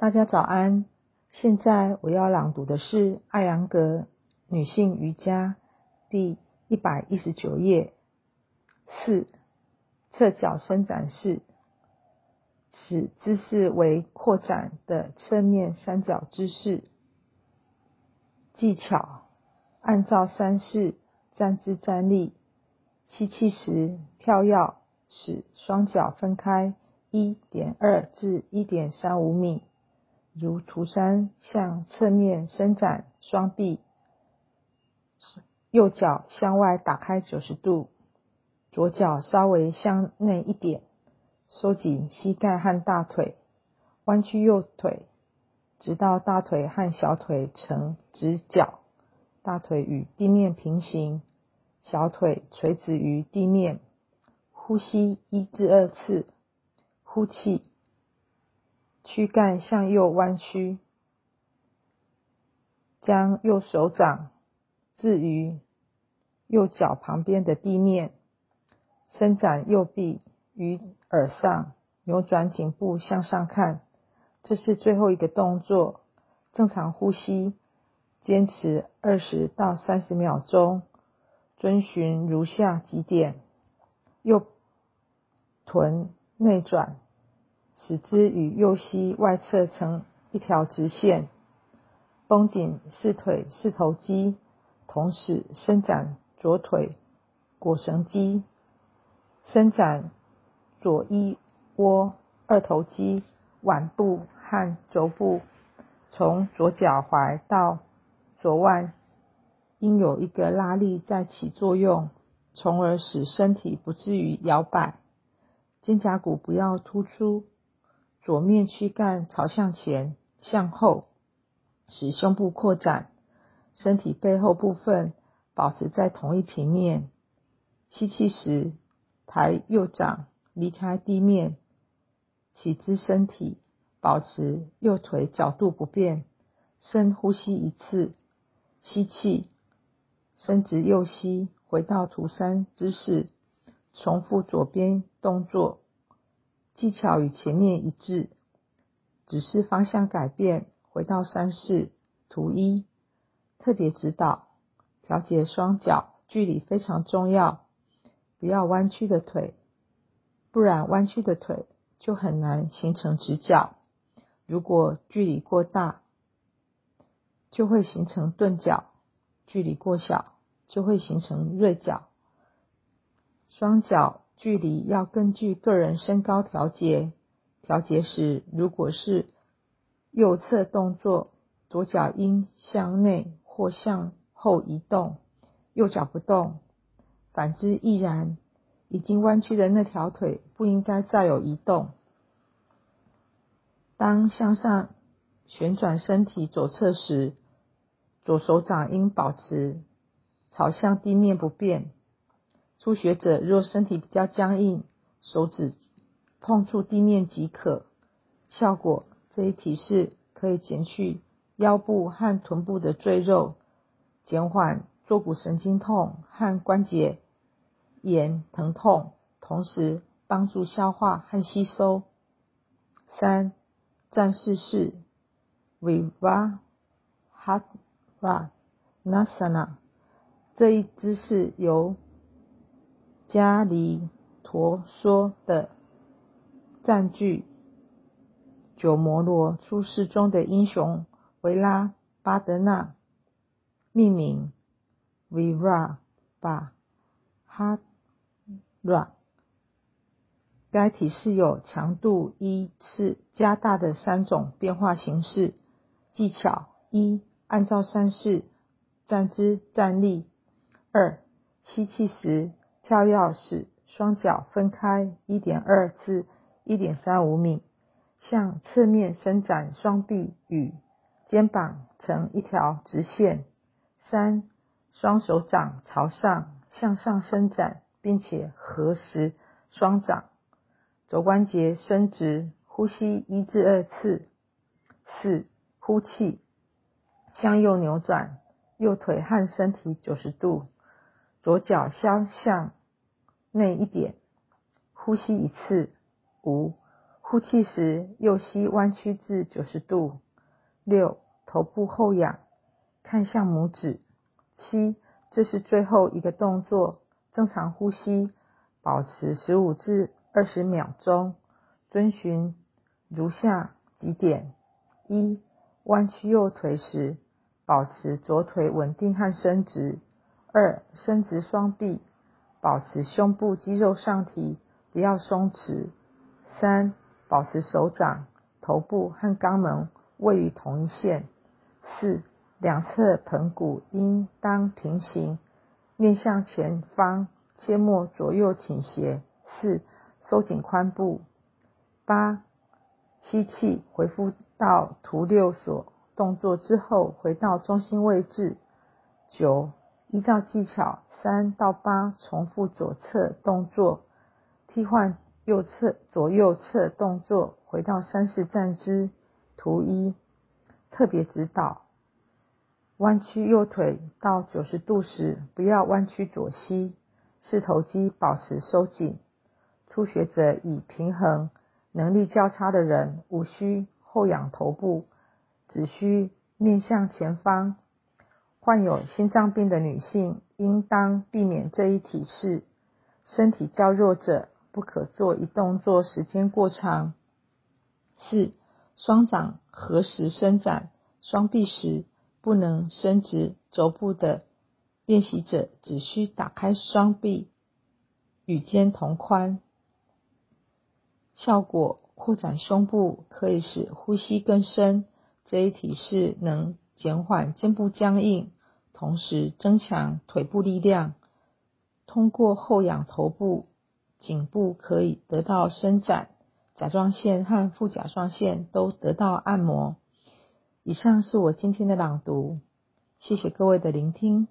大家早安，现在我要朗读的是艾扬格女性瑜伽第一百一十九页四侧脚伸展式，此姿势为扩展的侧面三角姿势。技巧：按照三式站姿站立，吸气时跳跃，使双脚分开一点二至一点三五米。如图三，向侧面伸展双臂，右脚向外打开九十度，左脚稍微向内一点，收紧膝盖和大腿，弯曲右腿，直到大腿和小腿呈直角，大腿与地面平行，小腿垂直于地面。呼吸一至二次，呼气。躯干向右弯曲，将右手掌置于右脚旁边的地面，伸展右臂于耳上，扭转颈部向上看。这是最后一个动作。正常呼吸，坚持二十到三十秒钟。遵循如下几点：右臀内转。使之与右膝外侧成一条直线，绷紧四腿四头肌，同时伸展左腿腘绳肌，伸展左一窝二头肌、腕部和肘部，从左脚踝到左腕，应有一个拉力在起作用，从而使身体不至于摇摆，肩胛骨不要突出。左面躯干朝向前、向后，使胸部扩展，身体背后部分保持在同一平面。吸气时，抬右掌离开地面，起姿身体，保持右腿角度不变。深呼吸一次，吸气，伸直右膝，回到图三姿势，重复左边动作。技巧与前面一致，只是方向改变。回到三式图一，特别指导调节双脚距离非常重要，不要弯曲的腿，不然弯曲的腿就很难形成直角。如果距离过大，就会形成钝角；距离过小，就会形成锐角。双脚。距离要根据个人身高调节。调节时，如果是右侧动作，左脚应向内或向后移动，右脚不动；反之亦然。已经弯曲的那条腿不应该再有移动。当向上旋转身体左侧时，左手掌应保持朝向地面不变。初学者若身体比较僵硬，手指碰触地面即可。效果这一提示可以减去腰部和臀部的赘肉，减缓坐骨神经痛和关节炎疼痛，同时帮助消化和吸收。三战士式 Virabhadrasana 这一姿势由加里陀说的占据九摩罗出世中的英雄维拉巴德纳命名 Vira 巴哈拉。该体式有强度依次加大的三种变化形式。技巧一：按照三式站姿站立。二：吸气时。跳跃使双脚分开一点二至一点三五米，向侧面伸展双臂与肩膀成一条直线。三，双手掌朝上向上伸展，并且合十双掌，肘关节伸直，呼吸一至二次。四，呼气，向右扭转，右腿和身体九十度，左脚向向。内一点，呼吸一次。五，呼气时，右膝弯曲至九十度。六、头部后仰，看向拇指。七、这是最后一个动作，正常呼吸，保持十五至二十秒钟。遵循如下几点：一、弯曲右腿时，保持左腿稳定和伸直；二、伸直双臂，保持胸部肌肉上提，不要松弛；三、保持手掌、头部和肛门位于同一线。四、两侧盆骨应当平行，面向前方，切莫左右倾斜。四、收紧髋部。八、吸气，回复到图六所动作之后，回到中心位置。九、依照技巧三到八重复左侧动作，替换。右侧左右侧动作，回到三式站姿。图一特别指导：弯曲右腿到九十度时，不要弯曲左膝，四头肌保持收紧。初学者以平衡，能力较差的人无需后仰头部，只需面向前方。患有心脏病的女性应当避免这一体式。身体较弱者。不可做一动作时间过长。四、双掌合十伸展双臂时，不能伸直肘部的练习者，只需打开双臂，与肩同宽。效果扩展胸部，可以使呼吸更深。这一体式能减缓肩部僵硬，同时增强腿部力量。通过后仰头部。颈部可以得到伸展，甲状腺和副甲状腺都得到按摩。以上是我今天的朗读，谢谢各位的聆听。